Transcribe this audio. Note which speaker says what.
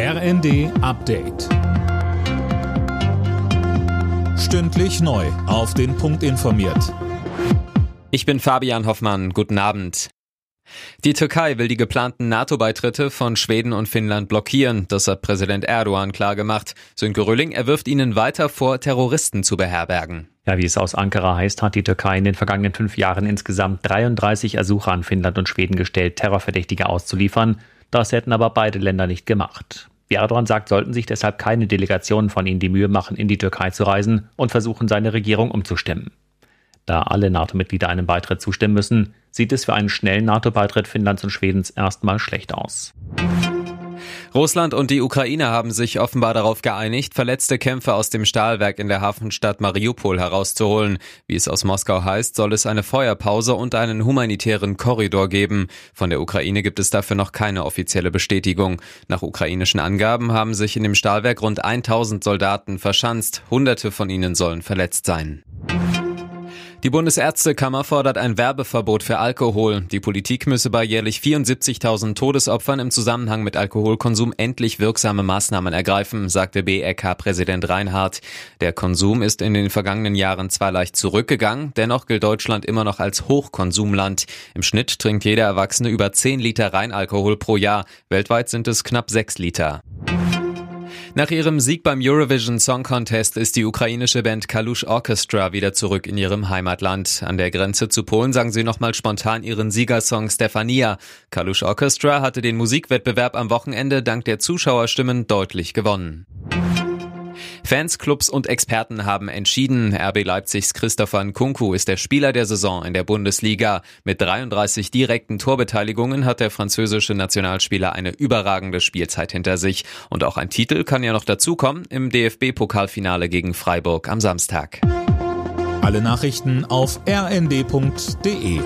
Speaker 1: RND Update. Stündlich neu. Auf den Punkt informiert.
Speaker 2: Ich bin Fabian Hoffmann. Guten Abend. Die Türkei will die geplanten NATO-Beitritte von Schweden und Finnland blockieren. Das hat Präsident Erdogan klargemacht. Sönke Rölling, er wirft ihnen weiter vor, Terroristen zu beherbergen.
Speaker 3: Ja, wie es aus Ankara heißt, hat die Türkei in den vergangenen fünf Jahren insgesamt 33 Ersuche an Finnland und Schweden gestellt, Terrorverdächtige auszuliefern. Das hätten aber beide Länder nicht gemacht. Erdogan sagt, sollten sich deshalb keine Delegationen von ihnen die Mühe machen, in die Türkei zu reisen und versuchen, seine Regierung umzustimmen. Da alle NATO-Mitglieder einem Beitritt zustimmen müssen, sieht es für einen schnellen NATO-Beitritt Finnlands und Schwedens erstmal schlecht aus.
Speaker 2: Russland und die Ukraine haben sich offenbar darauf geeinigt, verletzte Kämpfer aus dem Stahlwerk in der Hafenstadt Mariupol herauszuholen. Wie es aus Moskau heißt, soll es eine Feuerpause und einen humanitären Korridor geben. Von der Ukraine gibt es dafür noch keine offizielle Bestätigung. Nach ukrainischen Angaben haben sich in dem Stahlwerk rund 1000 Soldaten verschanzt. Hunderte von ihnen sollen verletzt sein. Die Bundesärztekammer fordert ein Werbeverbot für Alkohol. Die Politik müsse bei jährlich 74.000 Todesopfern im Zusammenhang mit Alkoholkonsum endlich wirksame Maßnahmen ergreifen, sagte BRK-Präsident Reinhardt. Der Konsum ist in den vergangenen Jahren zwar leicht zurückgegangen, dennoch gilt Deutschland immer noch als Hochkonsumland. Im Schnitt trinkt jeder Erwachsene über 10 Liter Reinalkohol pro Jahr. Weltweit sind es knapp 6 Liter. Nach ihrem Sieg beim Eurovision Song Contest ist die ukrainische Band Kalush Orchestra wieder zurück in ihrem Heimatland. An der Grenze zu Polen sang sie nochmal spontan ihren Siegersong Stefania. Kalush Orchestra hatte den Musikwettbewerb am Wochenende dank der Zuschauerstimmen deutlich gewonnen. Fans, Clubs und Experten haben entschieden, RB Leipzigs Christopher Nkunku ist der Spieler der Saison in der Bundesliga. Mit 33 direkten Torbeteiligungen hat der französische Nationalspieler eine überragende Spielzeit hinter sich. Und auch ein Titel kann ja noch dazukommen im DFB-Pokalfinale gegen Freiburg am Samstag.
Speaker 1: Alle Nachrichten auf rnd.de